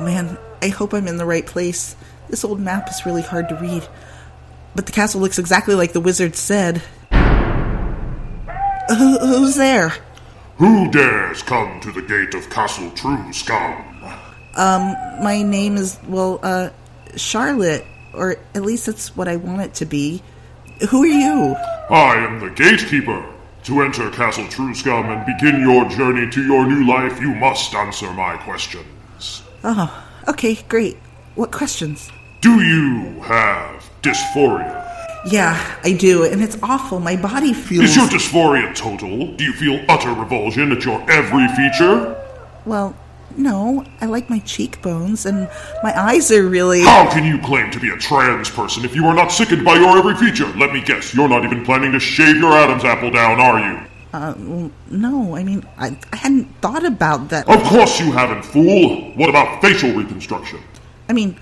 man, I hope I'm in the right place. This old map is really hard to read. But the castle looks exactly like the wizard said. Who, who's there? Who dares come to the gate of Castle Truscum? My name is, well, uh, Charlotte, or at least that's what I want it to be. Who are you? I am the gatekeeper. To enter Castle Truscum and begin your journey to your new life, you must answer my questions. Oh, okay, great. What questions? Do you have dysphoria? Yeah, I do, and it's awful. My body feels. Is your dysphoria total? Do you feel utter revulsion at your every feature? Well, no, I like my cheekbones, and my eyes are really. How can you claim to be a trans person if you are not sickened by your every feature? Let me guess, you're not even planning to shave your Adam's apple down, are you? Uh, well, no, I mean, I, I hadn't thought about that. Of course you haven't, fool! What about facial reconstruction? I mean,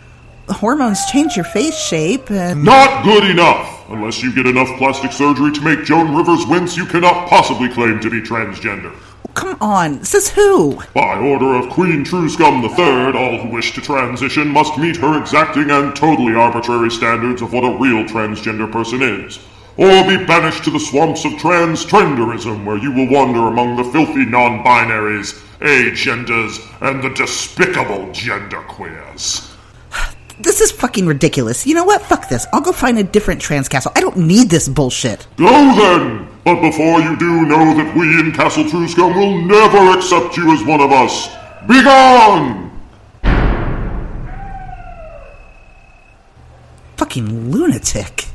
hormones change your face shape, and. Not good enough! Unless you get enough plastic surgery to make Joan Rivers wince, you cannot possibly claim to be transgender. Come on, says who? By order of Queen Truscum III, all who wish to transition must meet her exacting and totally arbitrary standards of what a real transgender person is. Or be banished to the swamps of transgenderism, where you will wander among the filthy non binaries, agenders, and the despicable genderqueers. This is fucking ridiculous. You know what? Fuck this. I'll go find a different trans castle. I don't need this bullshit. Go then! But before you do, know that we in Castle Truscum will never accept you as one of us. Begone! Fucking lunatic.